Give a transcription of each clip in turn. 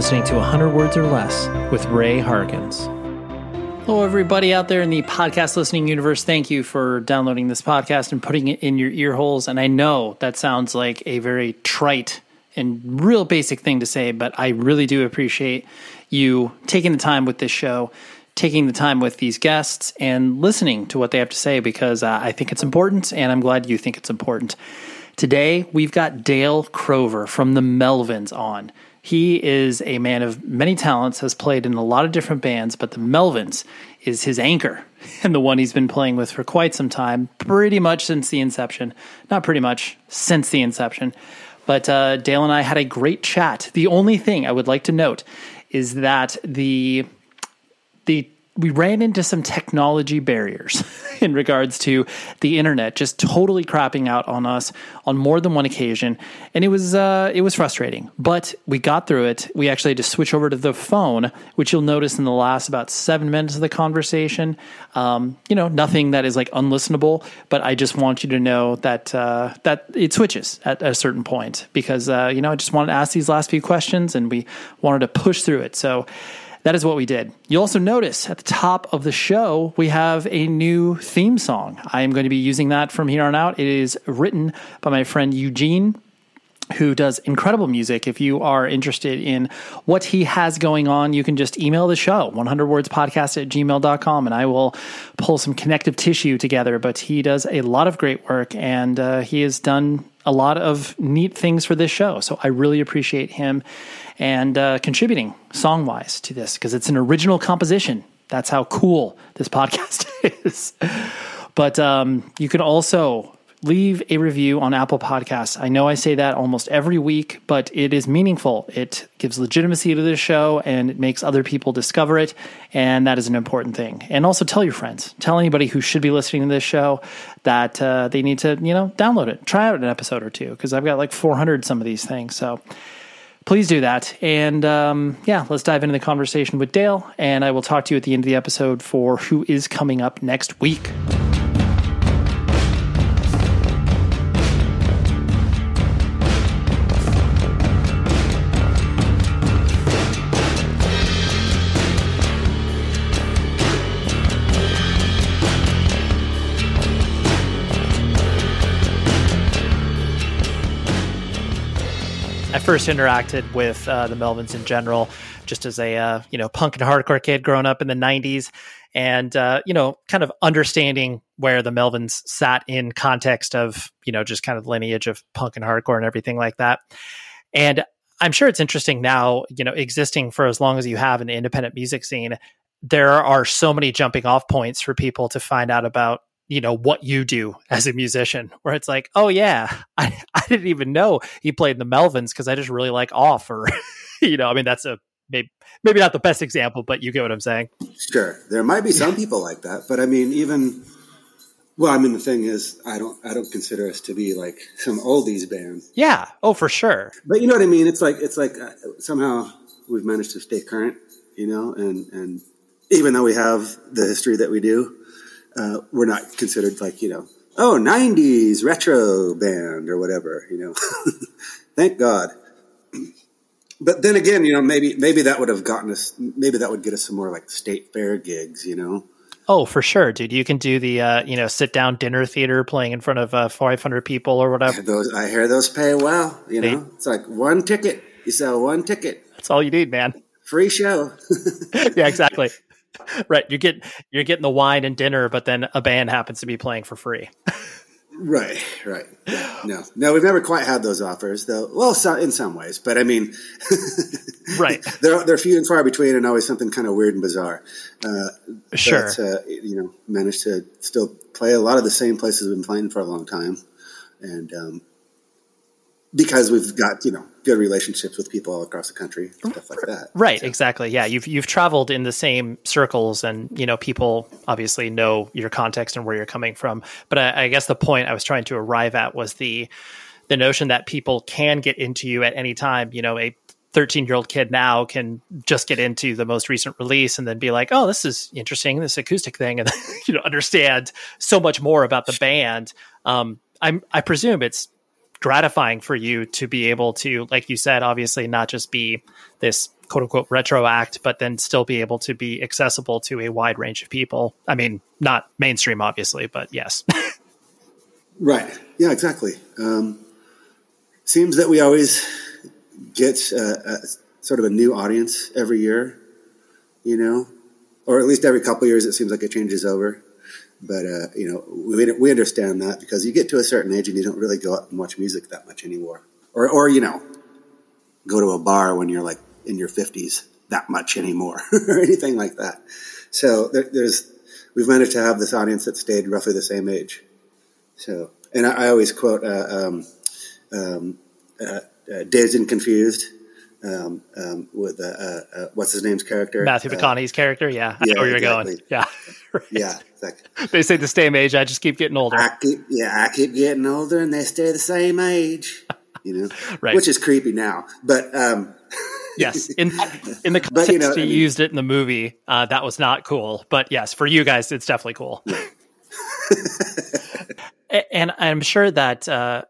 listening to 100 Words or Less with Ray Harkins. Hello, everybody out there in the podcast listening universe. Thank you for downloading this podcast and putting it in your ear holes. And I know that sounds like a very trite and real basic thing to say, but I really do appreciate you taking the time with this show, taking the time with these guests, and listening to what they have to say because uh, I think it's important, and I'm glad you think it's important. Today, we've got Dale Crover from the Melvins on. He is a man of many talents, has played in a lot of different bands, but the Melvins is his anchor and the one he's been playing with for quite some time, pretty much since the inception. Not pretty much, since the inception. But uh, Dale and I had a great chat. The only thing I would like to note is that the the we ran into some technology barriers in regards to the internet just totally crapping out on us on more than one occasion. And it was uh, it was frustrating but we got through it. We actually had to switch over to the phone which you'll notice in the last about seven minutes of the conversation. Um, you know nothing that is like unlistenable but i just want you to know that uh, that it switches at a certain point because uh, you know i just wanted to ask these last few questions and we wanted to push through it. So that is what we did. You'll also notice at the top of the show, we have a new theme song. I am going to be using that from here on out. It is written by my friend Eugene who does incredible music. If you are interested in what he has going on, you can just email the show, 100wordspodcast at gmail.com, and I will pull some connective tissue together. But he does a lot of great work, and uh, he has done a lot of neat things for this show. So I really appreciate him and uh, contributing song wise to this because it's an original composition. That's how cool this podcast is. But um, you can also leave a review on Apple Podcasts. I know I say that almost every week, but it is meaningful. It gives legitimacy to this show and it makes other people discover it. And that is an important thing. And also tell your friends, tell anybody who should be listening to this show that uh, they need to, you know, download it, try out an episode or two, because I've got like 400 some of these things. So please do that. And um, yeah, let's dive into the conversation with Dale. And I will talk to you at the end of the episode for who is coming up next week. First interacted with uh, the Melvins in general, just as a uh, you know punk and hardcore kid growing up in the '90s, and uh, you know, kind of understanding where the Melvins sat in context of you know just kind of lineage of punk and hardcore and everything like that. And I'm sure it's interesting now, you know, existing for as long as you have the independent music scene. There are so many jumping off points for people to find out about you know what you do as a musician where it's like oh yeah i, I didn't even know he played in the melvins because i just really like off or you know i mean that's a maybe maybe not the best example but you get what i'm saying. Sure. There might be some people like that but i mean even well i mean the thing is i don't i don't consider us to be like some oldies band. Yeah. Oh for sure. But you know what i mean? It's like it's like uh, somehow we've managed to stay current you know and and even though we have the history that we do uh, we're not considered like, you know, oh, 90s retro band or whatever, you know. Thank God. But then again, you know, maybe maybe that would have gotten us maybe that would get us some more like state fair gigs, you know. Oh, for sure, dude. You can do the uh, you know sit down dinner theater playing in front of uh, 500 people or whatever. Those I hear those pay well. You know, it's like one ticket. You sell one ticket. That's all you need, man. Free show. yeah, exactly. right. You get you're getting the wine and dinner, but then a band happens to be playing for free. right. Right. Yeah, no. No, we've never quite had those offers, though. Well, so, in some ways, but I mean, right. They're they're few and far between, and always something kind of weird and bizarre. Uh, sure. But, uh, you know, managed to still play a lot of the same places we've been playing for a long time, and um, because we've got you know good relationships with people all across the country, stuff like that. Right, so. exactly. Yeah, you've you've traveled in the same circles, and you know people obviously know your context and where you're coming from. But I, I guess the point I was trying to arrive at was the the notion that people can get into you at any time. You know, a 13 year old kid now can just get into the most recent release and then be like, oh, this is interesting, this acoustic thing, and you know understand so much more about the band. Um, I'm I presume it's gratifying for you to be able to, like you said, obviously not just be this quote unquote retro act, but then still be able to be accessible to a wide range of people. I mean, not mainstream, obviously, but yes. right. Yeah, exactly. Um, seems that we always get uh, a, sort of a new audience every year, you know, or at least every couple years. It seems like it changes over. But uh, you know, we we understand that because you get to a certain age and you don't really go out and watch music that much anymore, or or you know, go to a bar when you're like in your fifties that much anymore, or anything like that. So there, there's we've managed to have this audience that stayed roughly the same age. So, and I, I always quote uh, um, um, uh, uh, Dazed and Confused um, um, with uh, uh, uh, what's his name's character, Matthew McConaughey's character. Yeah, I yeah, know where you're going. Yeah, right. yeah, exactly. They say the same age. I just keep getting older. I keep, yeah, I keep getting older, and they stay the same age. You know, Right. Which is creepy now, but um, yes, in in the context But, you know, you I mean- used it in the movie, uh, that was not cool. But yes, for you guys, it's definitely cool. And I'm sure that uh,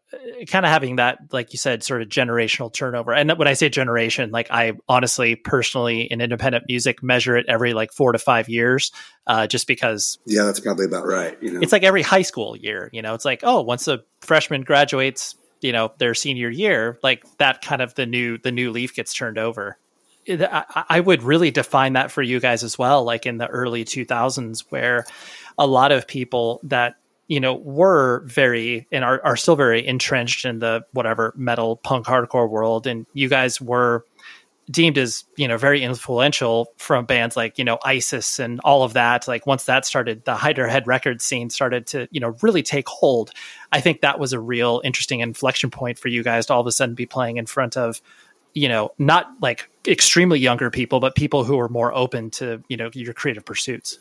kind of having that, like you said, sort of generational turnover. And when I say generation, like I honestly, personally, in independent music, measure it every like four to five years, uh, just because yeah, that's probably about right. You know, it's like every high school year. You know, it's like oh, once a freshman graduates, you know, their senior year, like that kind of the new the new leaf gets turned over. I, I would really define that for you guys as well, like in the early 2000s, where a lot of people that you know were very and are, are still very entrenched in the whatever metal punk hardcore world, and you guys were deemed as you know very influential from bands like you know ISIS and all of that. Like once that started, the Hydra Head record scene started to you know really take hold. I think that was a real interesting inflection point for you guys to all of a sudden be playing in front of you know not like extremely younger people, but people who are more open to you know your creative pursuits.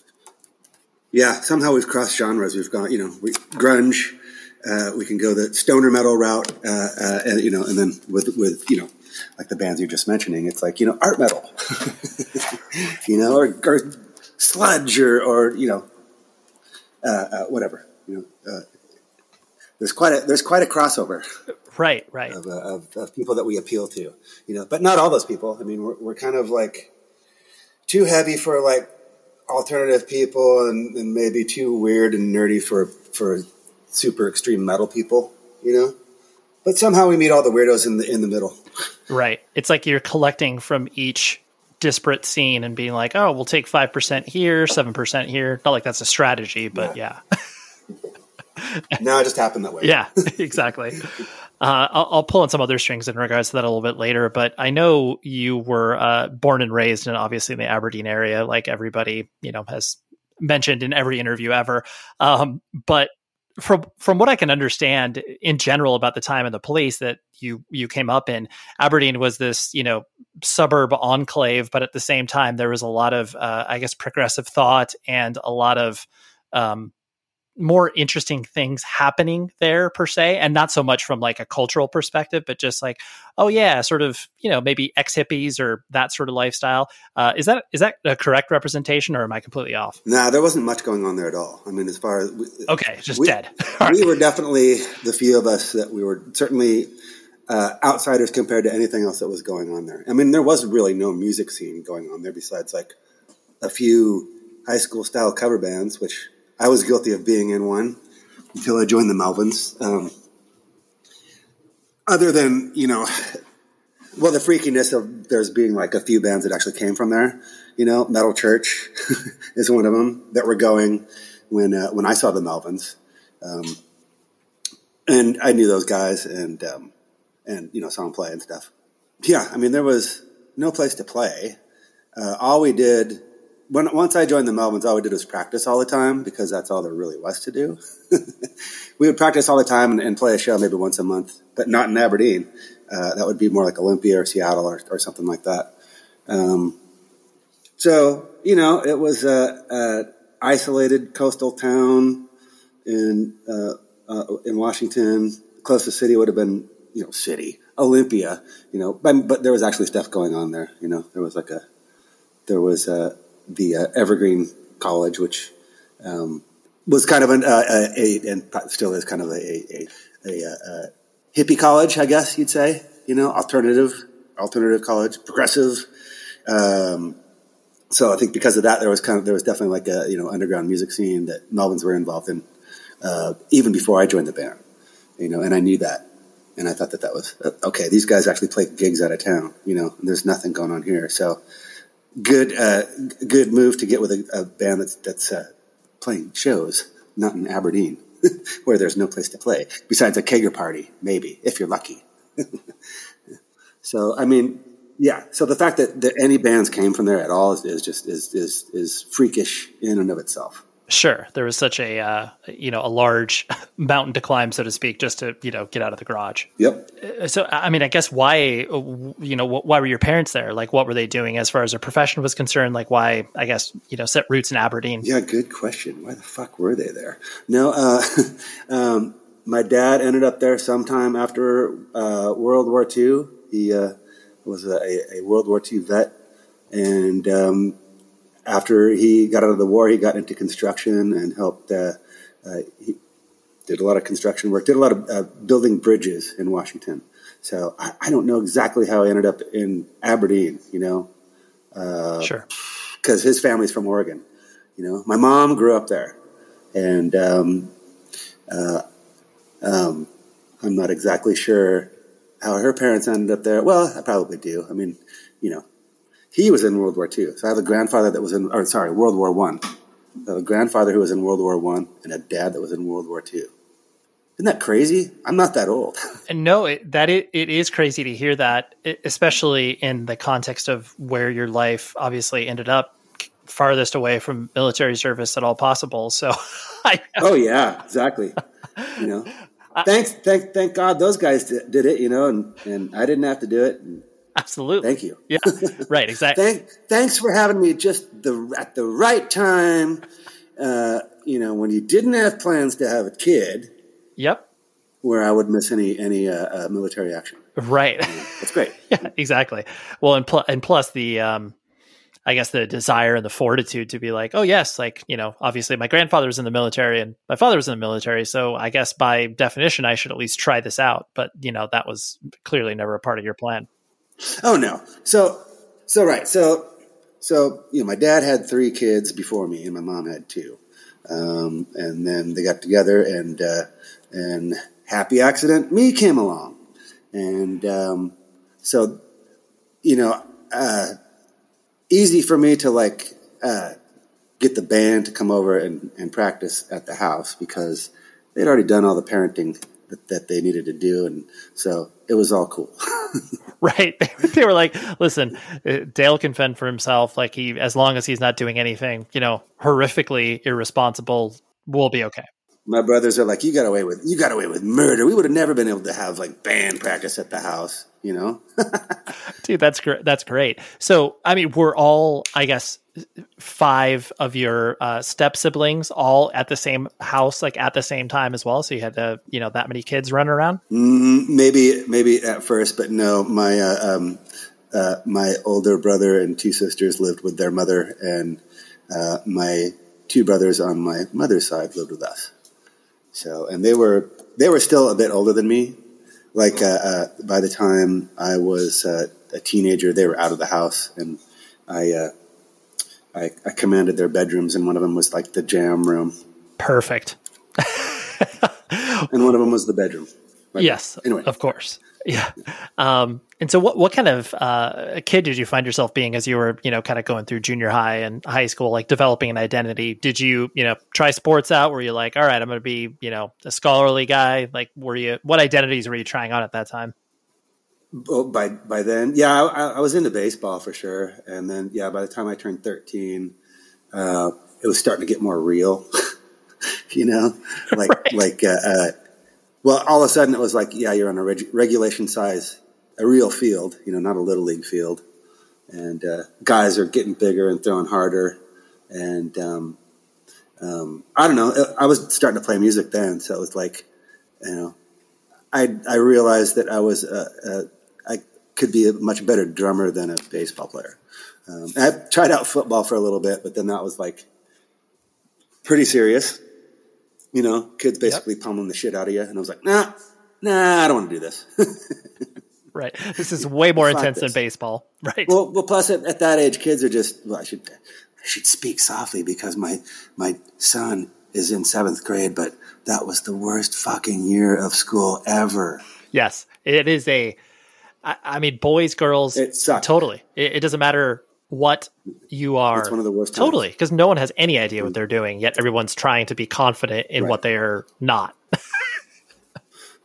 Yeah. Somehow we've crossed genres. We've gone, you know, we, grunge. Uh, we can go the stoner metal route, uh, uh, and you know, and then with with you know, like the bands you're just mentioning, it's like you know, art metal, you know, or, or sludge, or or you know, uh, uh, whatever. You know, uh, there's quite a there's quite a crossover. Right, right. of, uh, of, of people that we appeal to, you know, but not all those people. I mean, we're, we're kind of like too heavy for like alternative people and, and maybe too weird and nerdy for, for super extreme metal people, you know, but somehow we meet all the weirdos in the, in the middle. Right. It's like you're collecting from each disparate scene and being like, oh, we'll take 5% here, 7% here. Not like that's a strategy, but yeah. No, it just happened that way. Yeah, exactly. Uh, I'll, I'll pull on some other strings in regards to that a little bit later, but I know you were uh, born and raised and obviously in the Aberdeen area, like everybody you know has mentioned in every interview ever. Um, but from from what I can understand in general about the time in the police that you you came up in, Aberdeen was this you know suburb enclave, but at the same time there was a lot of uh, I guess progressive thought and a lot of um, more interesting things happening there per se and not so much from like a cultural perspective but just like oh yeah sort of you know maybe ex hippies or that sort of lifestyle uh, is that is that a correct representation or am i completely off Nah, there wasn't much going on there at all. I mean, as far as we, okay just we, dead we were definitely the few of us that we were certainly uh, outsiders compared to anything else that was going on there. I mean, there was really no music scene going on there besides like a few high school style cover bands, which I was guilty of being in one until I joined the Melvins. Um, other than you know, well, the freakiness of there's being like a few bands that actually came from there. You know, Metal Church is one of them that were going when uh, when I saw the Melvins, um, and I knew those guys and um, and you know saw them play and stuff. Yeah, I mean there was no place to play. Uh, all we did when once I joined the Melvins, all we did was practice all the time because that's all there really was to do. we would practice all the time and, and play a show maybe once a month, but not in Aberdeen. Uh, that would be more like Olympia or Seattle or, or something like that. Um, so you know, it was a, a isolated coastal town in uh, uh, in Washington. Closest city would have been you know city Olympia. You know, but, but there was actually stuff going on there. You know, there was like a there was uh, the uh, Evergreen College, which um, was kind of an, uh, a, a and still is kind of a a, a, uh, hippie college, I guess you'd say. You know, alternative, alternative college, progressive. Um, so I think because of that, there was kind of there was definitely like a you know underground music scene that Melvins were involved in uh, even before I joined the band. You know, and I knew that, and I thought that that was uh, okay. These guys actually play gigs out of town. You know, there's nothing going on here. So good, uh, good move to get with a, a band that's that's uh, playing shows, not in Aberdeen, where there's no place to play besides a kegger party, maybe if you're lucky. so I mean, yeah. So the fact that, that any bands came from there at all is, is just is, is is freakish in and of itself. Sure, there was such a uh, you know a large mountain to climb, so to speak, just to you know get out of the garage. Yep. Uh, so I mean, I guess why you know why were your parents there? Like, what were they doing as far as their profession was concerned? Like, why I guess you know set roots in Aberdeen. Yeah, good question. Why the fuck were they there? No, uh, um, my dad ended up there sometime after uh, World War II. He uh, was a, a, World War II vet, and um, after he got out of the war, he got into construction and helped. Uh, uh, he did a lot of construction work, did a lot of uh, building bridges in Washington. So I, I, don't know exactly how he ended up in Aberdeen. You know, uh, sure, because his family's from Oregon. You know, my mom grew up there, and um, uh, um, I'm not exactly sure how her parents ended up there. Well, I probably do. I mean, you know, he was in World War II. So I have a grandfather that was in, or sorry, World War One. A grandfather who was in World War One and a dad that was in World War Two. Isn't that crazy? I'm not that old. no, it, that it, it is crazy to hear that, especially in the context of where your life obviously ended up farthest away from military service at all possible. So, I, oh yeah, exactly. You know, thanks, thank, thank God those guys did, did, it. You know, and and I didn't have to do it. And, Absolutely. Thank you. Yeah. Right. Exactly. Thank, thanks for having me just the at the right time. Uh, you know, when you didn't have plans to have a kid. Yep. Where I would miss any any uh, uh, military action. Right. That's great. yeah. Exactly. Well, and pl- and plus the um, I guess the desire and the fortitude to be like, oh yes, like you know, obviously my grandfather was in the military and my father was in the military, so I guess by definition I should at least try this out. But you know, that was clearly never a part of your plan. Oh no. So so right. So so you know, my dad had three kids before me, and my mom had two. Um, and then they got together, and uh, and happy accident, me came along, and um, so you know, uh, easy for me to like uh, get the band to come over and, and practice at the house because they'd already done all the parenting that, that they needed to do, and so it was all cool. right? they were like, "Listen, uh, Dale can fend for himself. Like he, as long as he's not doing anything, you know, horrifically irresponsible, we'll be okay." My brothers are like, "You got away with you got away with murder. We would have never been able to have like band practice at the house." You know, dude, that's great. That's great. So, I mean, we're all, I guess, five of your uh, step siblings all at the same house, like at the same time as well. So you had to, you know, that many kids running around. Mm, maybe, maybe at first, but no. My uh, um, uh, my older brother and two sisters lived with their mother, and uh, my two brothers on my mother's side lived with us. So, and they were they were still a bit older than me. Like uh, uh, by the time I was a teenager, they were out of the house, and I I, I commanded their bedrooms, and one of them was like the jam room. Perfect. and one of them was the bedroom. Right yes, anyway, of course. Yeah. Um, and so, what what kind of uh, kid did you find yourself being as you were, you know, kind of going through junior high and high school, like developing an identity? Did you, you know, try sports out? Were you like, all right, I'm going to be, you know, a scholarly guy? Like, were you? What identities were you trying on at that time? Oh, by by then, yeah, I, I, was into baseball for sure, and then yeah, by the time I turned thirteen, uh, it was starting to get more real. you know, like right. like uh, uh, well, all of a sudden it was like, yeah, you're on a reg- regulation size, a real field, you know, not a little league field, and uh, guys are getting bigger and throwing harder, and um, um, I don't know, I was starting to play music then, so it was like, you know, I I realized that I was a, could be a much better drummer than a baseball player. Um, I tried out football for a little bit, but then that was like pretty serious. You know, kids basically yep. pummeling the shit out of you, and I was like, nah, nah, I don't want to do this. right. This is way more intense than baseball. Right. well, well, plus at, at that age, kids are just. Well, I should I should speak softly because my my son is in seventh grade, but that was the worst fucking year of school ever. yes. It is a, I, I mean, boys, girls, It sucked. totally. It, it doesn't matter what you are. It's one of the worst. Totally. Because no one has any idea what they're doing, yet everyone's trying to be confident in Right. what they're not.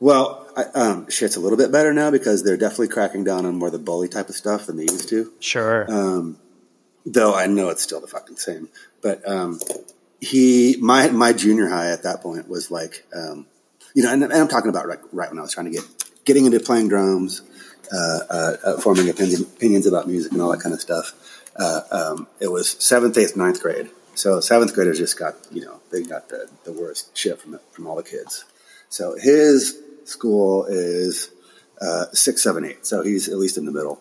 Well, I, um, shit's a little bit better now because they're definitely cracking down on more the bully type of stuff than they used to. Sure. Um, though I know it's still the fucking same. But um, he, my my junior high at that point was like, um, you know, and, and I'm talking about right, right when I was trying to get getting into playing drums, uh, uh, uh, forming opinion, opinions about music and all that kind of stuff. Uh, um, it was seventh, eighth, ninth grade. So seventh graders just got, you know, they got the, the worst shit from from all the kids. So his school is uh, six, seven, eight. So he's at least in the middle.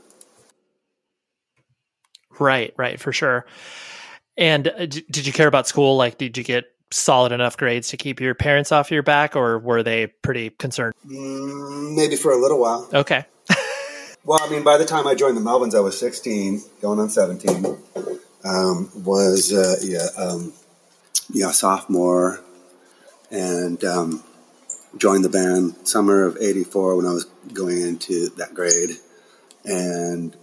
Right, right, for sure. And uh, d- did you care about school? Like, did you get solid enough grades to keep your parents off your back, or were they pretty concerned? Mm, maybe for a little while. Okay, Well, I mean, by the time I joined the Melvins, I was 16, going on 17. Um, was uh, yeah, um, yeah, sophomore, and um, joined the band summer of '84 when I was going into that grade, and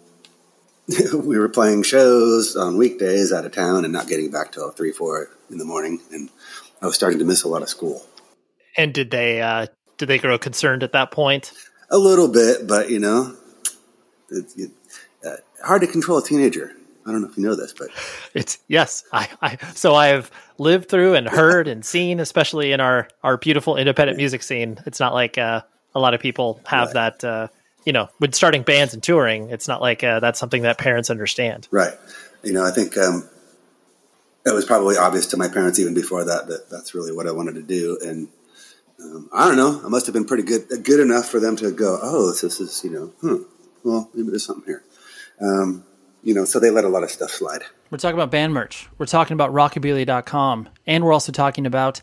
we were playing shows on weekdays out of town and not getting back till three, four in the morning, and I was starting to miss a lot of school. and did they uh, did they grow concerned at that point? A little bit, but you know, it's it, uh, hard to control a teenager. I don't know if you know this, but It's yes, I, I so I have lived through and heard and seen, especially in our our beautiful independent music scene. It's not like uh, a lot of people have Right. that. Uh, you know, when starting bands and touring, it's not like uh, that's something that parents understand. right, you know, I think um, it was probably obvious to my parents even before that that that's really what I wanted to do, and um, I don't know, I must have been pretty good good enough for them to go, oh, this, this is you know, hmm, well, maybe there's something here, um, you know, so they let a lot of stuff slide. We're talking about band merch. We're talking about rockabilia.com. And we're also talking about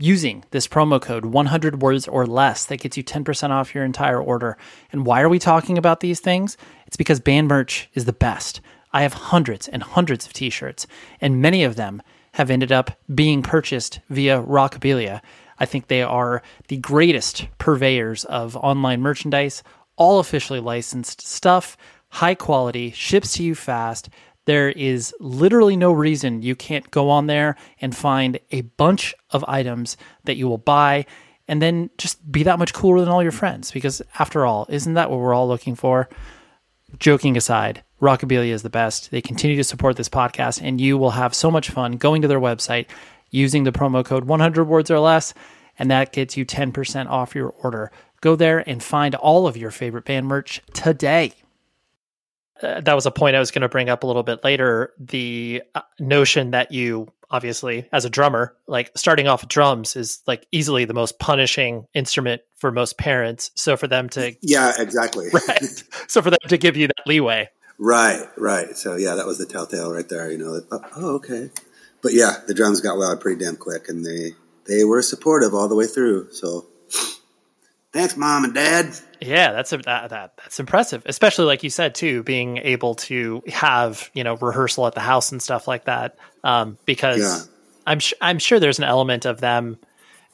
using this promo code 100 words or less that gets you 10% off your entire order. And why are we talking about these things? It's because band merch is the best. I have hundreds and hundreds of t shirts, and many of them have ended up being purchased via Rockabilia. I think they are the greatest purveyors of online merchandise, all officially licensed stuff, high quality, ships to you fast. There is literally no reason you can't go on there and find a bunch of items that you will buy and then just be that much cooler than all your friends. Because after all, isn't that what we're all looking for? Joking aside, Rockabilia is the best. They continue to support this podcast, and you will have so much fun going to their website using the promo code 100 words or less, and that gets you 10% off your order. Go there and find all of your favorite band merch today uh, that was a point I was going to bring up a little bit later. The uh, notion that you, obviously, as a drummer, like starting off with drums is like easily the most punishing instrument for most parents. So for them to, Yeah, exactly. right, so for them to give you that leeway, Right, right. So yeah, that was the telltale right there. You know, that, oh, oh, okay. But yeah, the drums got loud pretty damn quick, and they they were supportive all the way through. So thanks, mom and dad. yeah, that's a, that, that that's impressive. Especially like you said too, being able to have you know rehearsal at the house and stuff like that. Um, because Yeah. I'm sh- I'm sure there's an element of them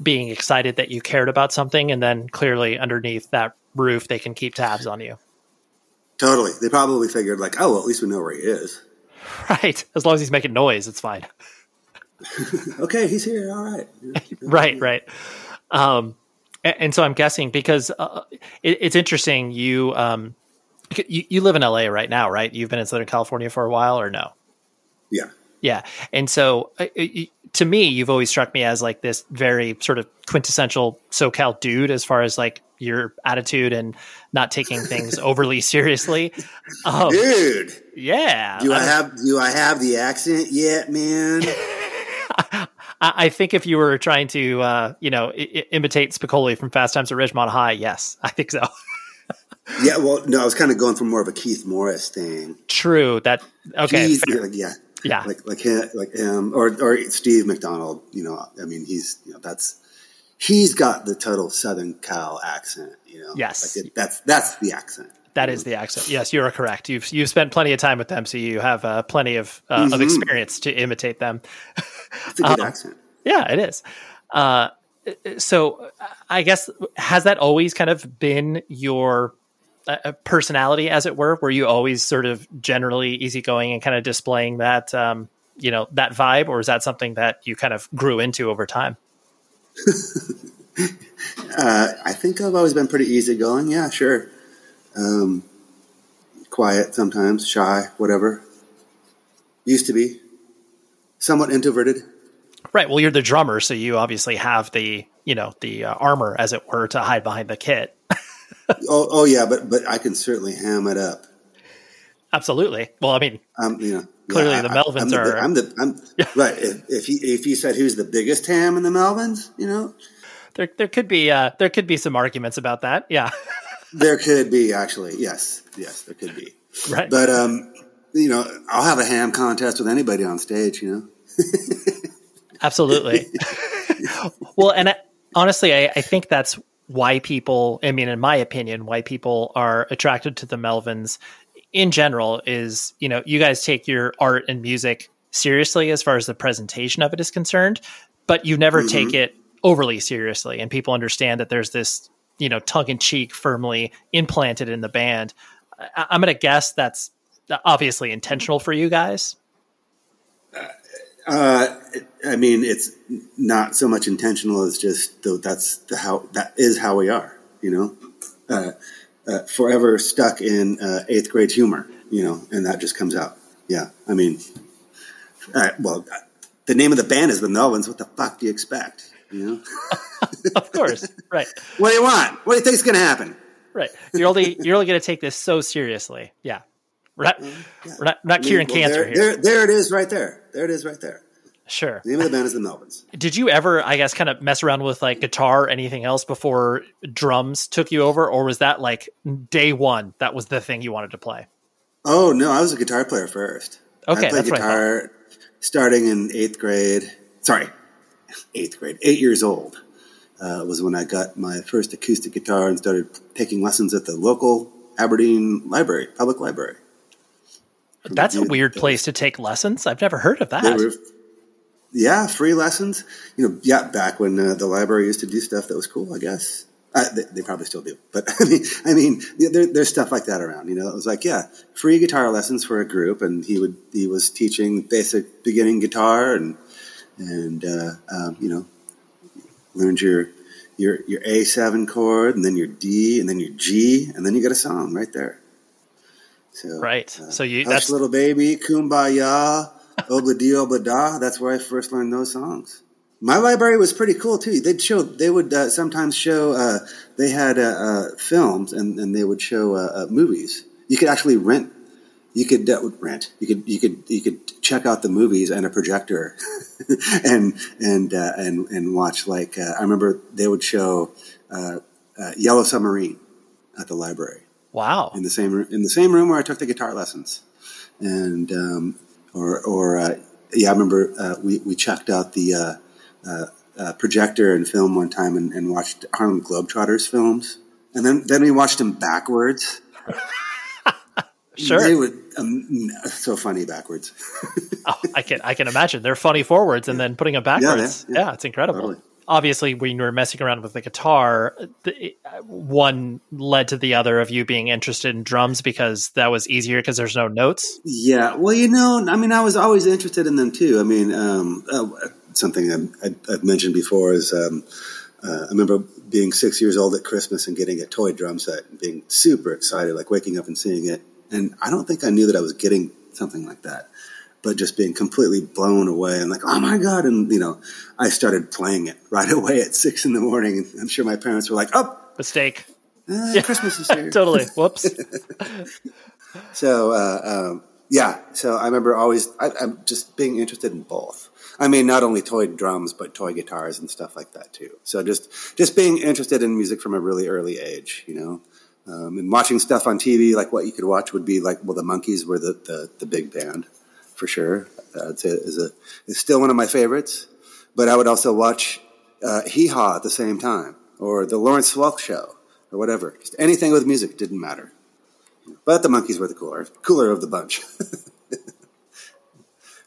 being excited that you cared about something, and then clearly underneath that roof they can keep tabs on you. Totally. They probably figured like, oh, well, at least we know where he is. Right. As long as he's making noise, it's fine. Okay, he's here. All right. Right, right. Um, and, so I'm guessing because uh, it, it's interesting. You, um, you you live in LA right now, right? You've been in Southern California for a while, or no? Yeah. Yeah. And so uh, uh, to me, you've always struck me as like this very sort of quintessential SoCal dude as far as like your attitude and not taking things overly seriously. Um, Dude, yeah. do I I- have do I have the accent yet, man? I, think if you were trying to, uh, you know, I- imitate Spicoli from Fast Times at Ridgemont High, yes, I think so. yeah. Well, no, I was kind of going for more of a Keith Morris thing. True. That okay. Keith, like, yeah. Yeah. Like like him, like him or or Steve McDonald. You know, I mean, he's you know that's he's got the total Southern Cal accent. You know, Yes. like it, that's that's the accent. That is the accent. Yes, you are correct. You've you've spent plenty of time with them, so you have uh, plenty of uh, Mm-hmm. of experience to imitate them. It's a good Um, accent. Yeah, it is. Uh, so I guess has that always kind of been your uh, uh, personality, as it were? Were you always sort of generally easygoing and kind of displaying that, um, you know, that vibe, or is that something that you kind of grew into over time? Uh, I think I've always been pretty easygoing. Yeah, sure. Um, quiet sometimes, shy, whatever. Used to be somewhat introverted. Right. Well, you're the drummer, so you obviously have the, you know, the uh, armor, as it were, to hide behind the kit. Oh, oh yeah, but but I can certainly ham it up. Absolutely. Well, I mean, Um, you know, Clearly yeah, the Melvins I'm the, are- I'm the. I'm right. If, if you if you said who's the biggest ham in the Melvins, you know, there there could be uh, there could be some arguments about that. Yeah. there could be actually. Yes, yes, there could be. right. But um, you know, I'll have a ham contest with anybody on stage. You know. Absolutely. well, and I, honestly, I, I think that's why people, I mean, in my opinion, why people are attracted to the Melvins in general is, you know, you guys take your art and music seriously as far as the presentation of it is concerned, but you never take it overly seriously. And people understand that there's this, you know, tongue in cheek firmly implanted in the band. I, I'm going to guess that's obviously intentional for you guys. Uh, I mean, it's not so much intentional as just the, that's the how that is how we are. You know, uh, uh, forever stuck in uh, eighth grade humor. You know, and that just comes out. Yeah, I mean, uh, well, the name of the band is the Melvins. What the fuck do you expect? You know, Of course. right. what do you want? What do you think's going to happen? Right. You're only you're only going to take this so seriously. Yeah. We're not we're not not I mean, curing well, cancer there, here. There, there it is, right there. There it is, right there. Sure. The name of the band is the Melvins. Did you ever, I guess, kind of mess around with like guitar or anything else before drums took you over, or was that like day one? That was the thing you wanted to play. Oh no, I was a guitar player first. Okay, I played that's what I guitar starting in eighth grade. Sorry, eighth grade. Eight years old uh, was when I got my first acoustic guitar and started taking lessons at the local Aberdeen library, public library. That's a weird place to take lessons. I've never heard of that. were, yeah, free lessons. You know, yeah, back when uh, the library used to do stuff that was cool. I guess uh, they, they probably still do, but I mean, I mean, there, there's stuff like that around. You know, it was like, yeah, free guitar lessons for a group, and he would he was teaching basic beginning guitar, and and uh, um, you know, learned your your your A seven chord, and then your D, and then your G, and then you got a song right there. So Right. uh, So you- Hush that's- little baby, kumbaya, obla di. That's where I first learned those songs. My library was pretty cool too. They'd show, they would uh, sometimes show. Uh, they had uh, uh, films, and, and they would show uh, uh, movies. You could actually rent. You could uh, rent. You could you could you could check out the movies and a projector, and and uh, and and watch. Like uh, I remember they would show uh, uh, Yellow Submarine at the library Wow. in the same room, in the same room where I took the guitar lessons, and um, or or uh, yeah, I remember uh, we we checked out the uh, uh, uh, projector and film one time and, and watched Harlem Globetrotters films, and then then we watched them backwards. Sure. they would um, so funny backwards. Oh, I can I can imagine they're funny forwards and then putting them backwards. Yeah, yeah, yeah. it's incredible. Totally. Obviously, when you were messing around with the guitar, the, one led to the other of you being interested in drums because that was easier because there's no notes. Yeah, well, you know, I mean, I was always interested in them too. I mean, um, uh, something I, I've mentioned before is um, uh, I remember being six years old at Christmas and getting a toy drum set and being super excited, like waking up and seeing it. And I don't think I knew that I was getting something like that, but just being completely blown away and like, oh my God. And, you know, I started playing it right away at six in the morning. I'm sure my parents were like, oh, Mistake. uh, Christmas is here. Totally. Whoops. So, uh, um, yeah, so I remember always, I, I'm just being interested in both. I mean, not only toy drums, but toy guitars and stuff like that too. So just, just being interested in music from a really early age, you know, um, and watching stuff on TV, like what you could watch would be like, well, the Monkees were the, the, the big band for sure. I'd say is a, is still one of my favorites, but I would also watch uh, Hee Haw at the same time, or the Lawrence Welk Show, or whatever. Just anything with music didn't matter. But the Monkees were the cooler, cooler of the bunch.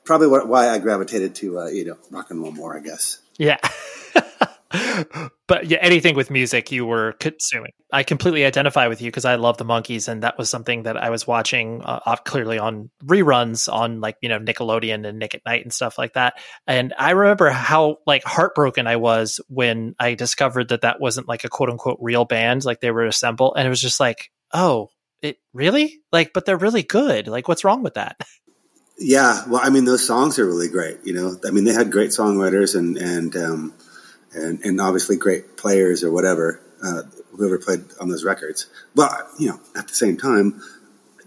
Probably what, why I gravitated to uh, you know rock and roll more, I guess. Yeah. But yeah, anything with music you were consuming. I completely identify with you because I love the Monkees, and that was something that I was watching uh, clearly on reruns on like you know Nickelodeon and Nick at Night and stuff like that. And I remember how like heartbroken I was when I discovered that that wasn't like a quote unquote real band, like they were assembled, and it was just like, oh, it really like, but they're really good. Like, what's wrong with that? Yeah, well, I mean, those songs are really great. You know, I mean, they had great songwriters and and um, and, and obviously great players or whatever, uh, whoever played on those records. But you know, at the same time,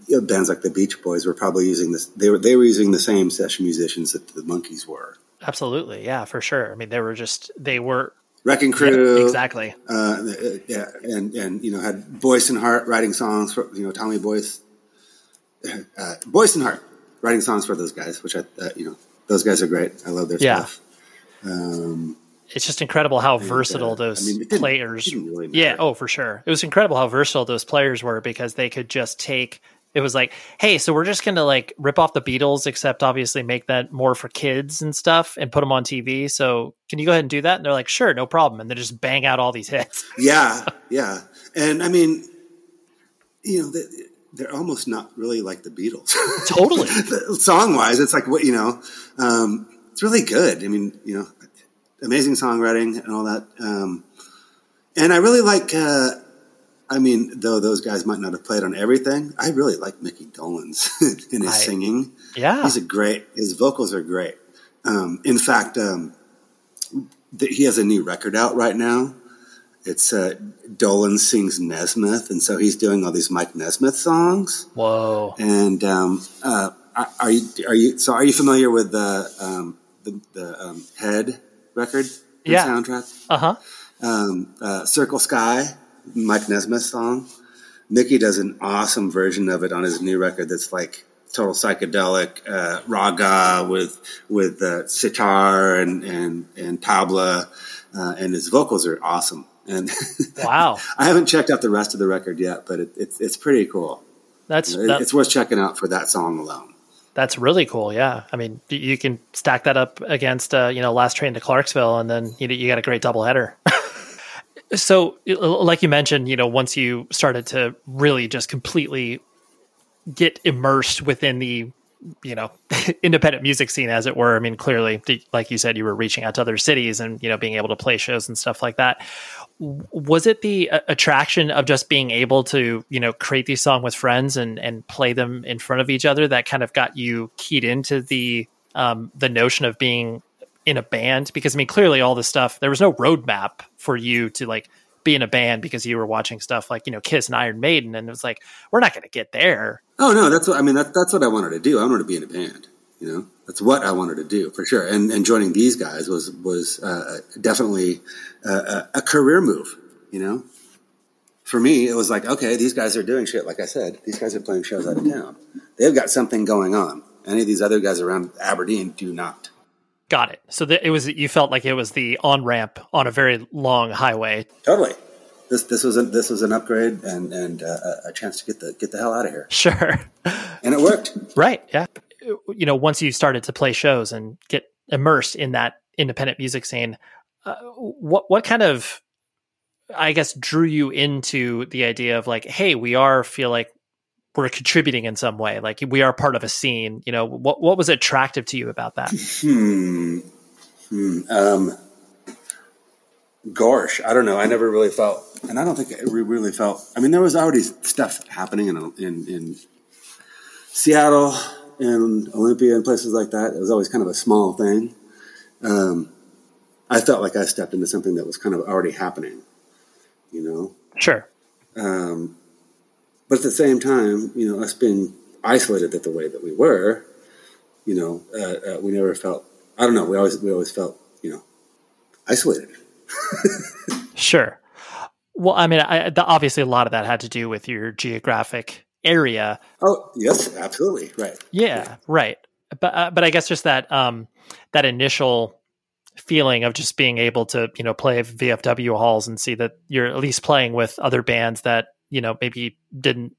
you know, bands like the Beach Boys were probably using this. They were they were using the same session musicians that the Monkees were. Absolutely, yeah, for sure. I mean, they were just they were Wrecking Crew, yeah, exactly. Uh, yeah, and and you know had Boyce and Hart writing songs for you know Tommy Boyce, uh, Boyce and Hart writing songs for those guys, which I uh, you know those guys are great. I love their yeah. stuff. Um, it's just incredible how and, versatile uh, those I mean, players. Really yeah, oh for sure. It was incredible how versatile those players were because they could just take. It was like, hey, so we're just gonna like rip off the Beatles, except obviously make that more for kids and stuff, and put them on TV. So can you go ahead and do that? And they're like, sure, no problem. And they just bang out all these hits. yeah, yeah, and I mean, you know. The, they're almost not really like the Beatles. Totally. Song wise, it's like what you know. Um, it's really good. I mean, you know, amazing songwriting and all that. Um, and I really like. Uh, I mean, though those guys might not have played on everything, I really like Mickey Dolenz in his I, singing. Yeah, he's a great. His vocals are great. Um, in fact, um, th- he has a new record out right now. It's uh, Dolenz sings Nesmith, and so he's doing all these Mike Nesmith songs. Whoa! And um, uh, are you are you so are you familiar with the um, the, the um, Head record yeah. soundtrack. Uh-huh. Um, uh, Circle Sky, Mike Nesmith song. Mickey does an awesome version of it on his new record that's like total psychedelic uh, raga with with uh, sitar and and and tabla, uh, and his vocals are awesome. And wow, I haven't checked out the rest of the record yet, but it, it's it's pretty cool. That's know, it's worth checking out for that song alone. That's really cool. Yeah, I mean, you can stack that up against uh, you know last train to Clarksville, and then you you got a great doubleheader. so, like you mentioned, you know, once you started to really just completely get immersed within the you know independent music scene as it were. I mean clearly like you said you were reaching out to other cities and you know being able to play shows and stuff like that. Was it the uh, attraction of just being able to you know create these songs with friends and and play them in front of each other that kind of got you keyed into the um, the notion of being in a band? Because i mean clearly all this stuff there was no roadmap for you to like be in a band because you were watching stuff like you know kiss and iron maiden and it was like we're not going to get there oh no that's what i mean that, that's what i wanted to do i wanted to be in a band you know that's what I wanted to do for sure. And, and joining these guys was was uh, definitely a, a, career move. You know, for me, it was like, okay, these guys are doing shit. Like I said, these guys are playing shows out of town. They've got something going on. Any of these other guys around Aberdeen do not. Got it. So it was you felt like it was the on ramp on a very long highway. Totally. This this was a, this was an upgrade and and uh, a chance to get the get the hell out of here. Sure. And it worked. Right. Yeah you know, once you started to play shows and get immersed in that independent music scene, uh, what what kind of I guess drew you into the idea of like, hey, we are feel like we're contributing in some way, like we are part of a scene. You know, what what was attractive to you about that? Hmm. hmm. Um. Gosh, I don't know. I never really felt, and I don't think we really felt. I mean, there was already stuff happening in in, in Seattle and Olympia and places like that. It was always kind of a small thing. Um, I felt like I stepped into something that was kind of already happening, you know? Sure. Um, but at the same time, you know, us being isolated that the way that we were, you know, uh, uh, we never felt, I don't know, we always, we always felt, you know, isolated. sure. Well, I mean, I, the, obviously a lot of that had to do with your geographic area. Oh yes, absolutely right. Yeah, yeah. right. But uh, but I guess just that um, that initial feeling of just being able to you know play VFW halls and see that you're at least playing with other bands that you know maybe didn't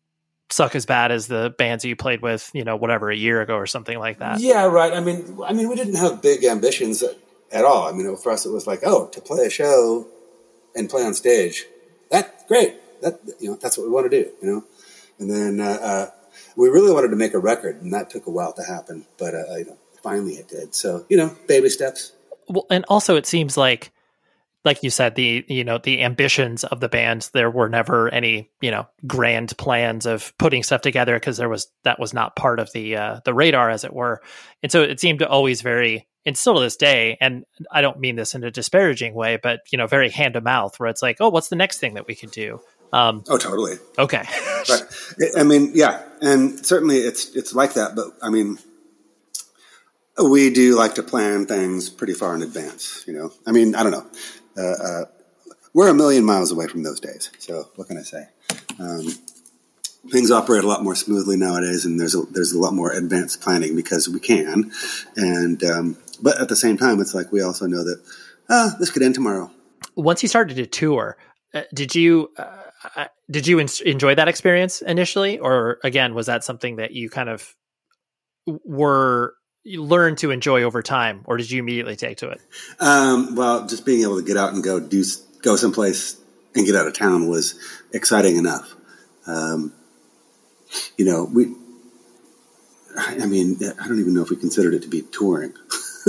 suck as bad as the bands that you played with you know whatever a year ago or something like that. Yeah, right. I mean, I mean, we didn't have big ambitions at, at all. I mean, for us, it was like, oh, to play a show and play on stage, that great. That you know, that's what we want to do. You know, and then uh, uh, we really wanted to make a record, and that took a while to happen. But uh, you know, finally it did. So you know, baby steps. Well, and also it seems like like you said the you know the ambitions of the band there were never any you know grand plans of putting stuff together because there was that was not part of the uh, the radar as it were. And so it seemed always very and still to this day and i don't mean this in a disparaging way but you know very hand to mouth where it's like oh what's the next thing that we could do? Um, oh totally. okay. But i mean yeah and certainly it's it's like that but i mean we do like to plan things pretty far in advance you know? I mean i don't know uh, uh, we're a million miles away from those days. So what can I say? Um, things operate a lot more smoothly nowadays, and there's a, there's a lot more advanced planning because we can. And um, but at the same time, it's like we also know that ah, this could end tomorrow. Once you started to tour, uh, did you uh, uh did you enjoy that experience initially, or again was that something that you kind of were you learned to enjoy over time, or did you immediately take to it? Um, well, just being able to get out and go do go someplace and get out of town was exciting enough. Um, you know, we. I mean, I don't even know if we considered it to be touring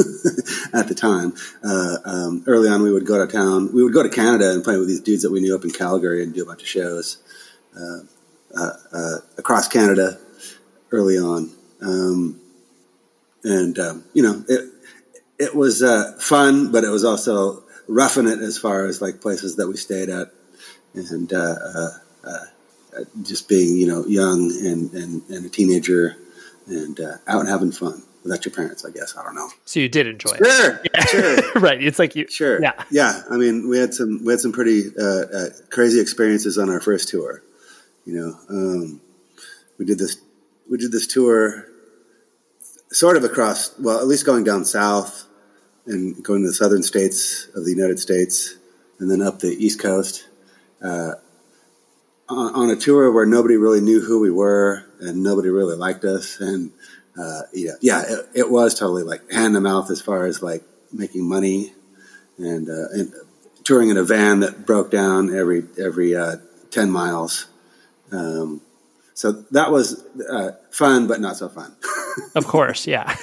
at the time. Uh, um, early on, we would go to town. We would go to Canada and play with these dudes that we knew up in Calgary and do a bunch of shows uh, uh, uh across Canada early on. Um, and um, you know it it was uh, fun, but it was also roughing it as far as like places that we stayed at, and uh, uh, uh just being you know young and and, and a teenager and uh, out and having fun without your parents. I guess I don't know. So you did enjoy sure, it, yeah. sure, right? It's like you, sure, yeah, yeah. I mean, we had some we had some pretty uh, crazy experiences on our first tour. You know, um, we did this we did this tour sort of across, well, at least going down south and going to the southern states of the United States and then up the East Coast uh, on, on, a tour where nobody really knew who we were and nobody really liked us. And, uh, yeah, yeah, it, it, was totally like hand to mouth as far as like making money and, uh, and touring in a van that broke down every, every, uh, 10 miles. Um, so that was uh, fun, but not so fun. of course, yeah.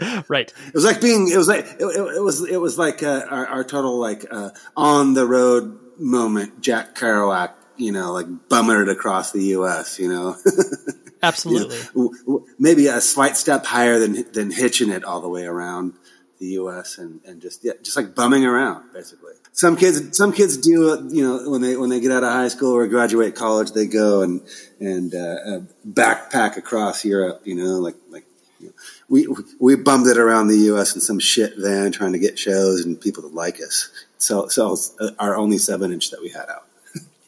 right. It was like being. It was like it, it was. It was like uh, our, our, total like uh, on the road moment. Jack Kerouac, you know, like bumming it across the U.S. You know. Absolutely. You know, maybe a slight step higher than than hitching it all the way around the U.S. and, and just yeah, just like bumming around basically. Some kids, some kids do. You know, when they when they get out of high school or graduate college, they go and and uh, uh, backpack across Europe. You know, like like you know, we we bummed it around the U.S. in some shit van trying to get shows and people to like us. So so uh, our only seven inch that we had out.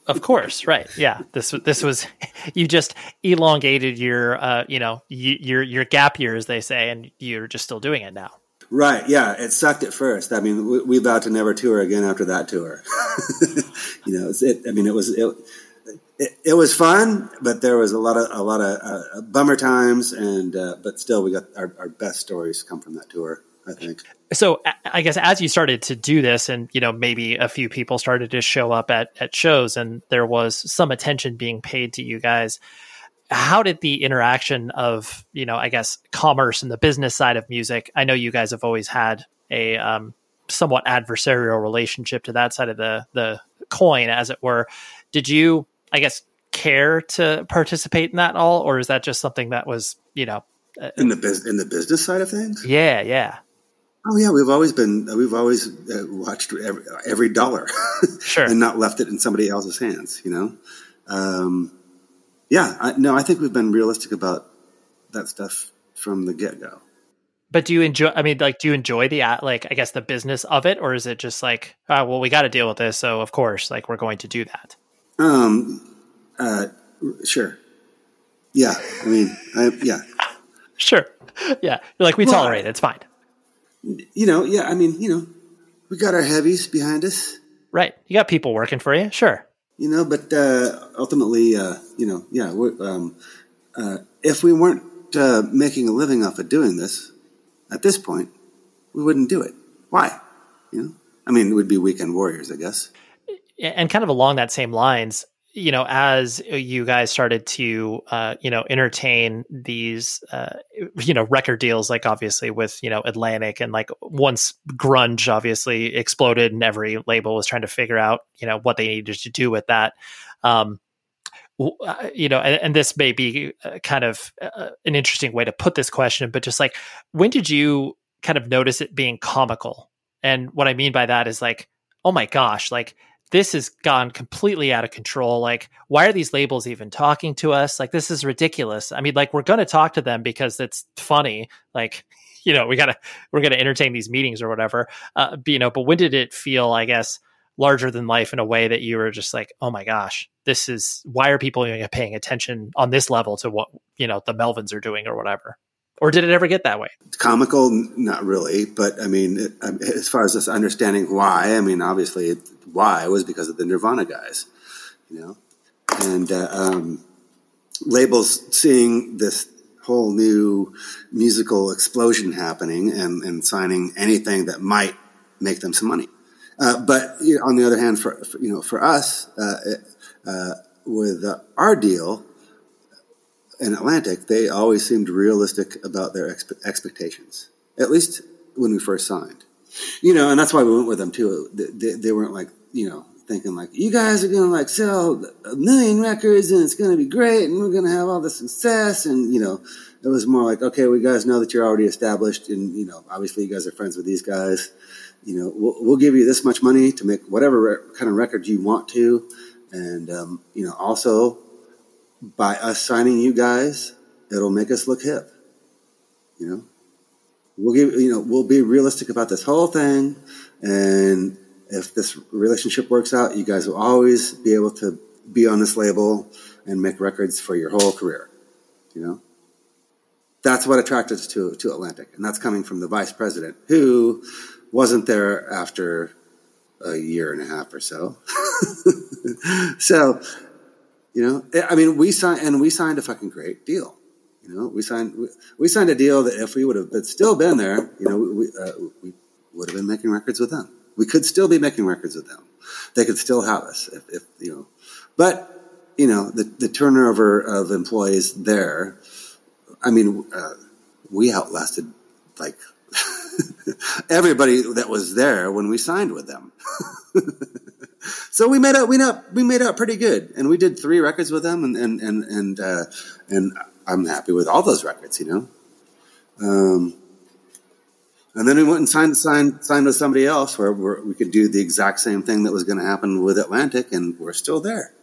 Of course, right? Yeah, this this was you just elongated your uh, you know your your gap year, as they say, and you're just still doing it now. Right. Yeah. It sucked at first. I mean, we, we vowed to never tour again after that tour. you know, it, I mean, it was, it, it, it, was fun, but there was a lot of, a lot of uh, bummer times and, uh, but still we got our, our best stories come from that tour. I think. So I guess as you started to do this and, you know, maybe a few people started to show up at, at shows and there was some attention being paid to you guys, how did the interaction of you know i guess commerce and the business side of music i know you guys have always had a um, somewhat adversarial relationship to that side of the the coin as it were. Did you i guess care to participate in that all or is that just something that was you know uh, in the biz- in the business side of things? Yeah yeah. Oh yeah, we've always been we've always uh, watched every, every dollar, sure, and not left it in somebody else's hands. You know, um, yeah, I, no, I think we've been realistic about that stuff from the get go. But do you enjoy? I mean, like, do you enjoy the like? I guess the business of it, or is it just like, oh, well, we got to deal with this, so of course, like, we're going to do that. Um, uh, sure. Yeah, I mean, I, yeah, sure. Yeah, You're like we well, tolerate it. It's fine. You know, yeah. I mean, you know, we got our heavies behind us. Right. You got people working for you. Sure. You know, but uh, ultimately, uh, you know, yeah. Um, uh, if we weren't uh, making a living off of doing this at this point, we wouldn't do it. Why? You know, I mean, would be weekend warriors, I guess. And kind of along that same lines, you know, as you guys started to, uh, you know, entertain these, uh, you know, record deals, like obviously with, you know, Atlantic and like once grunge obviously exploded and every label was trying to figure out, you know, what they needed to do with that. Um, uh, you know, and, and, this may be uh, kind of uh, an interesting way to put this question, but just like, when did you kind of notice it being comical? And what I mean by that is like, oh my gosh, like this has gone completely out of control. Like, why are these labels even talking to us? Like, this is ridiculous. I mean, like, we're going to talk to them because it's funny. Like, you know, we gotta, we're gonna entertain these meetings or whatever. Uh, you know, but when did it feel, I guess, larger than life in a way that you were just like, oh my gosh, this is why are people paying attention on this level to what you know the Melvins are doing or whatever? Or did it ever get that way? Comical, not really, but I mean, it, as far as understanding why, I mean, obviously, why was because of the Nirvana guys, you know, and uh, um, labels seeing this whole new musical explosion happening and, and signing anything that might make them some money. Uh, but you know, on the other hand, for, for, you know, for us, uh, uh with our deal, in Atlantic, they always seemed realistic about their expe- expectations, at least when we first signed. You know, and that's why we went with them too. They, they weren't like, you know, thinking like, you guys are going to like sell a million records and it's going to be great and we're going to have all the success. And, you know, it was more like, okay, we guys know that you're already established and, you know, obviously you guys are friends with these guys. You know, we'll, we'll give you this much money to make whatever re- kind of record you want to. And, um, you know, also by us signing you guys, it'll make us look hip. You know, we'll give you know we'll be realistic about this whole thing, and if this relationship works out, you guys will always be able to be on this label and make records for your whole career. You know, that's what attracted us to to Atlantic, and that's coming from the vice president who wasn't there after a year and a half or so. so you know, I mean, we signed and we signed a fucking great deal. You know, we signed we, we signed a deal that if we would have still been there, you know, we uh, we would have been making records with them. We could still be making records with them. They could still have us if, if you know, but you know, the the turnover of employees there. I mean, uh, we outlasted like everybody that was there when we signed with them. so we made out we not we made out pretty good, and we did three records with them, and and and and, uh, and I'm happy with all those records, you know. Um, and then we went and signed signed signed with somebody else where we could do the exact same thing that was going to happen with Atlantic, and we're still there.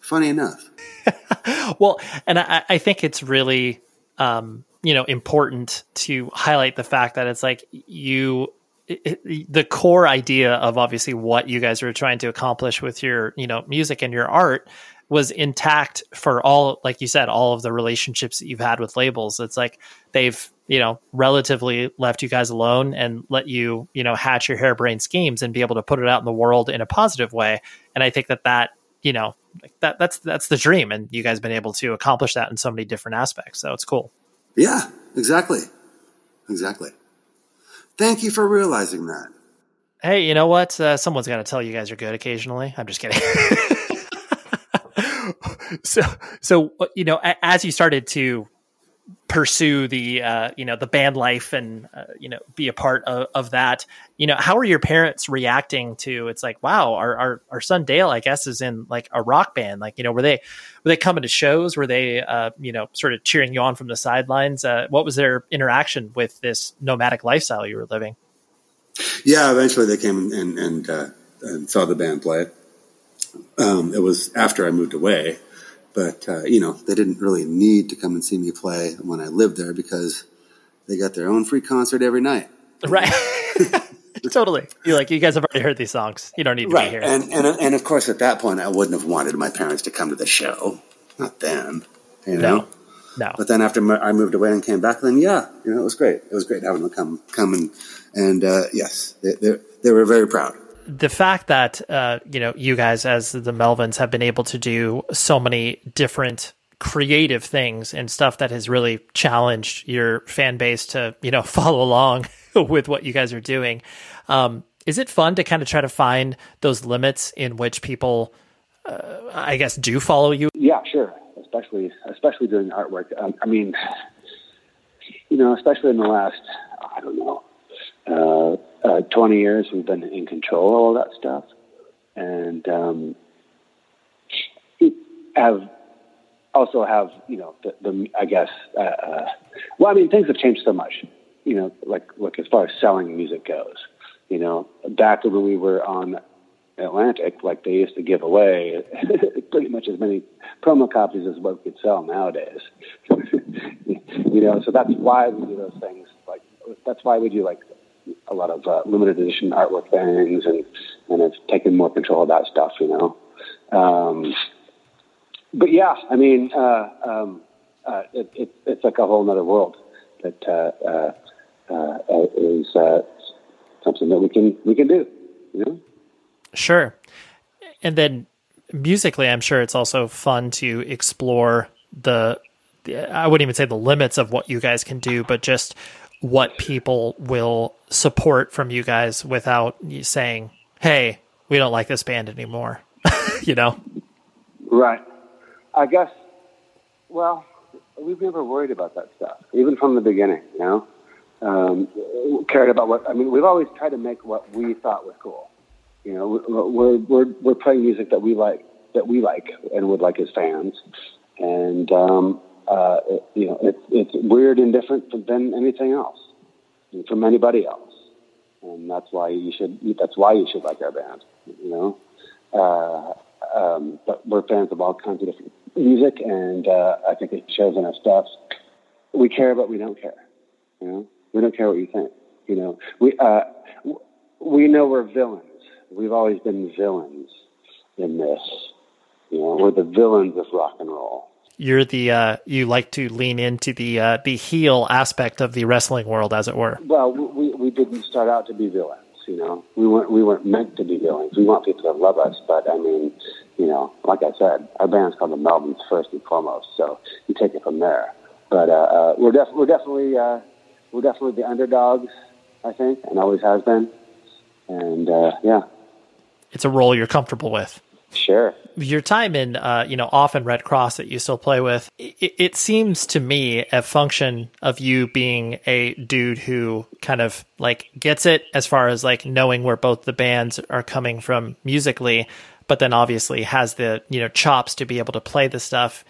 Funny enough. well, and I, I think it's really um, you know important to highlight the fact that it's like you the core idea of obviously what you guys were trying to accomplish with your you know music and your art was intact for all like you said all of the relationships that you've had with labels. It's like they've you know relatively left you guys alone and let you you know hatch your harebrained schemes and be able to put it out in the world in a positive way. And i think that that you know that that's that's the dream. And you guys been able to accomplish that in so many different aspects. So it's cool. Yeah exactly. Exactly Thank you for realizing that. Hey, you know what? Uh, someone's got to tell you guys you're good occasionally. I'm just kidding. so, so you know, as you started to pursue the uh, you know the band life and uh, you know be a part of, of, that. You know how are your parents reacting to it's like wow our, our our son dale i guess is in like a rock band. Like you know were they were they coming to shows? Were they uh, you know sort of cheering you on from the sidelines? Uh, what was their interaction with this nomadic lifestyle you were living? Yeah eventually they came and and, uh, and saw the band play. Um, it was after i moved away but uh, you know, they didn't really need to come and see me play when I lived there because they got their own free concert every night. Right. totally. You're like, you guys have already heard these songs. You don't need to right. be here. And, and and of course, at that point, I wouldn't have wanted my parents to come to the show. Not them, you know. No. No. But then after I moved away and came back, then yeah, you know, it was great. It was great having them come, come and, and uh, yes, they, they, they were very proud. The fact that uh, you know you guys as the Melvins have been able to do so many different creative things and stuff that has really challenged your fan base to you know follow along with what you guys are doing. Um, is it fun to kind of try to find those limits in which people, uh, I guess, do follow you? Yeah, sure especially especially doing artwork. Um, I mean, you know, especially in the last I don't know uh, uh, twenty years, we've been in control of all that stuff, and um, have also have you know the, the I guess uh, uh, well, I mean, things have changed so much. You know, like like as far as selling music goes. You know, back when we were on Atlantic, like they used to give away pretty much as many promo copies as what we could sell nowadays. you know, so that's why we do those things. Like that's why we do like a lot of uh, limited edition artwork things, and and have taken more control of that stuff. You know, um, but yeah, I mean, uh, um, uh, it, it, it's like a whole other world that uh, uh, uh, is something that we can we can do. You know. Sure. And then musically, I'm sure it's also fun to explore the, I wouldn't even say the limits of what you guys can do, but just what people will support from you guys without you saying, hey, we don't like this band anymore, you know? Right. I guess, well, we've never worried about that stuff, even from the beginning, you know? Um, cared about what, I mean, we've always tried to make what we thought was cool. You know, we're we're we're playing music that we like that we like and would like as fans, and um, uh, it, you know, it's it's weird and different than anything else, from anybody else, and that's why you should that's why you should like our band. You know, uh, um, but we're fans of all kinds of different music, and uh, I think it shows in our stuff. We care, but we don't care. You know, we don't care what you think. You know, we uh, we know we're villains we've always been villains in this. You know, we're the villains of rock and roll. You're the uh, you like to lean into the uh, the heel aspect of the wrestling world, as it were. Well, we we didn't start out to be villains. You know, we weren't we weren't meant to be villains. We want people to love us, but I mean, you know, like I said, our band's called the Melvins first and foremost. So you take it from there. But uh, uh, we're def- we're definitely uh, we're definitely the underdogs, I think, and always has been. And uh, yeah, it's a role you're comfortable with. Sure. Your time in, uh, you know, Off and Redd Kross that you still play with, it, it, seems to me a function of you being a dude who kind of like gets it as far as like knowing where both the bands are coming from musically, but then obviously has the, you know, chops to be able to play the stuff.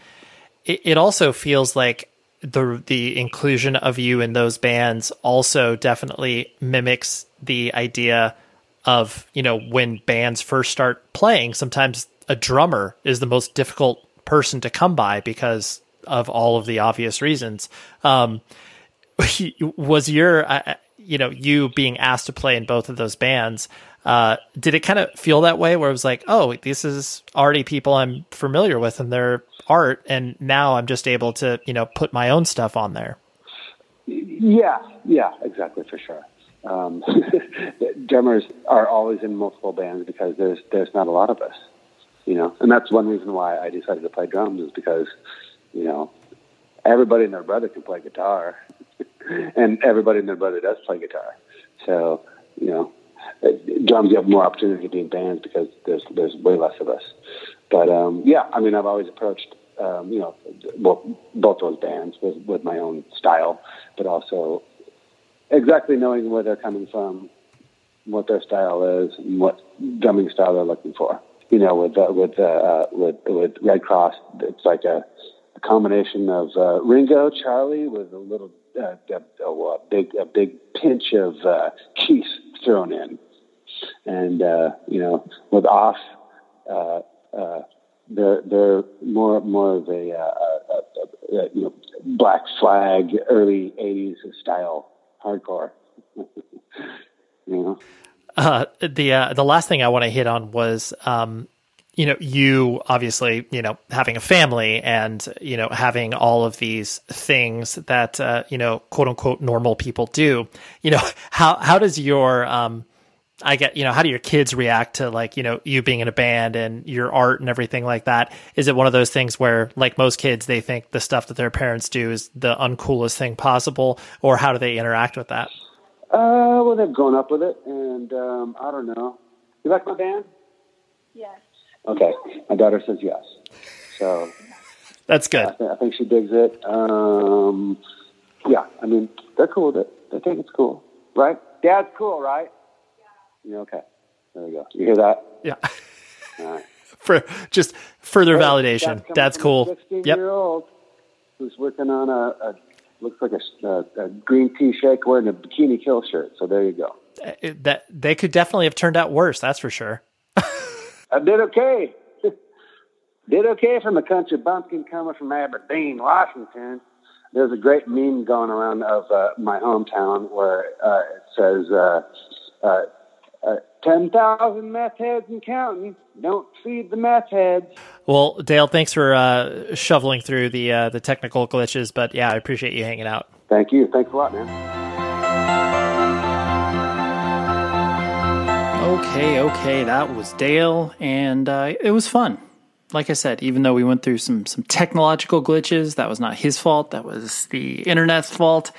It, it also feels like the the inclusion of you in those bands also definitely mimics the idea of you know when bands first start playing sometimes a drummer is the most difficult person to come by because of all of the obvious reasons. Um, was your uh, you know you being asked to play in both of those bands uh, did it kind of feel that way where it was like oh this is already people i'm familiar with and their art and now i'm just able to you know put my own stuff on there? Yeah yeah exactly for sure um, drummers are always in multiple bands because there's there's not a lot of us, you know, and that's one reason why I decided to play drums is because, you know, everybody and their brother can play guitar, and everybody and their brother does play guitar, so you know, drums you have more opportunity to be in bands because there's there's way less of us. But um, yeah, I mean, I've always approached um, you know both both those bands with with my own style, but also exactly knowing where they're coming from, what their style is, and what drumming style they're looking for. You know, with uh, with uh, uh, with with Redd Kross, it's like a, a combination of uh, Ringo, Charlie, with a little uh, a, a, big a big pinch of uh, Keith thrown in, and uh, you know, with Off, uh, uh, they're they're more more of a, uh, a, a, a you know Black Flag early '80s style hardcore. you know. Uh, the uh, the last thing I want to hit on was um, you know, you obviously, you know, having a family and, you know, having all of these things that, uh, you know, quote unquote normal people do, you know, how, how does your, um, I get, you know, how do your kids react to like, you know, you being in a band and your art and everything like that? Is it one of those things where, like most kids, they think the stuff that their parents do is the uncoolest thing possible, or how do they interact with that? Uh, well, they've grown up with it, and um, I don't know. You like my band? Yes. Okay, my daughter says yes. So that's good. I, th- I think she digs it. Um, yeah, I mean, they're cool with it. They think it's cool, right? Dad's cool, right? Yeah. Okay. There we go. You hear that? Yeah. All right. For just further validation. That's, That's cool. Yep. year old who's working on a, a looks like a, a, a, green tea shake wearing a bikini kill shirt. So there you go. Uh, that they could definitely have turned out worse. That's for sure. I did okay. did okay from a country bumpkin coming from Aberdeen, Washington. There's a great meme going around of uh, my hometown where uh, it says. Uh, uh, uh, 10,000 meth heads and counting. Don't feed the meth heads. Well, Dale, thanks for uh, shoveling through the uh, the technical glitches, but yeah, I appreciate you hanging out. Thank you. Thanks a lot, man. Okay, okay, that was Dale, and uh, it was fun. Like I said, even though we went through some some technological glitches, that was not his fault. That was the internet's fault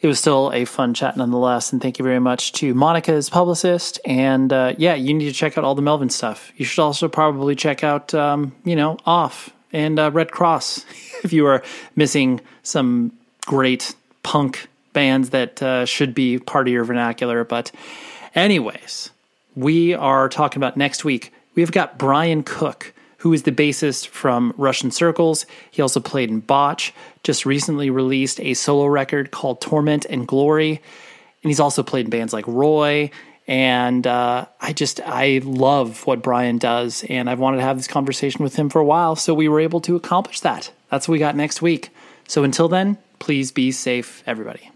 it was still a fun chat nonetheless. And thank you very much to Monica's publicist. And uh, yeah, you need to check out all the Melvin stuff. You should also probably check out, um, you know, Off and uh, Redd Kross if you are missing some great punk bands that uh, should be part of your vernacular. But, anyways, we are talking about next week. We've got Brian Cook who is the bassist from Russian Circles. He also played in Botch, just recently released a solo record called Torment and Glory. And he's also played in bands like Roy. And uh, I just, I love what Brian does. And I've wanted to have this conversation with him for a while. So we were able to accomplish that. That's what we got next week. So until then, please be safe, everybody.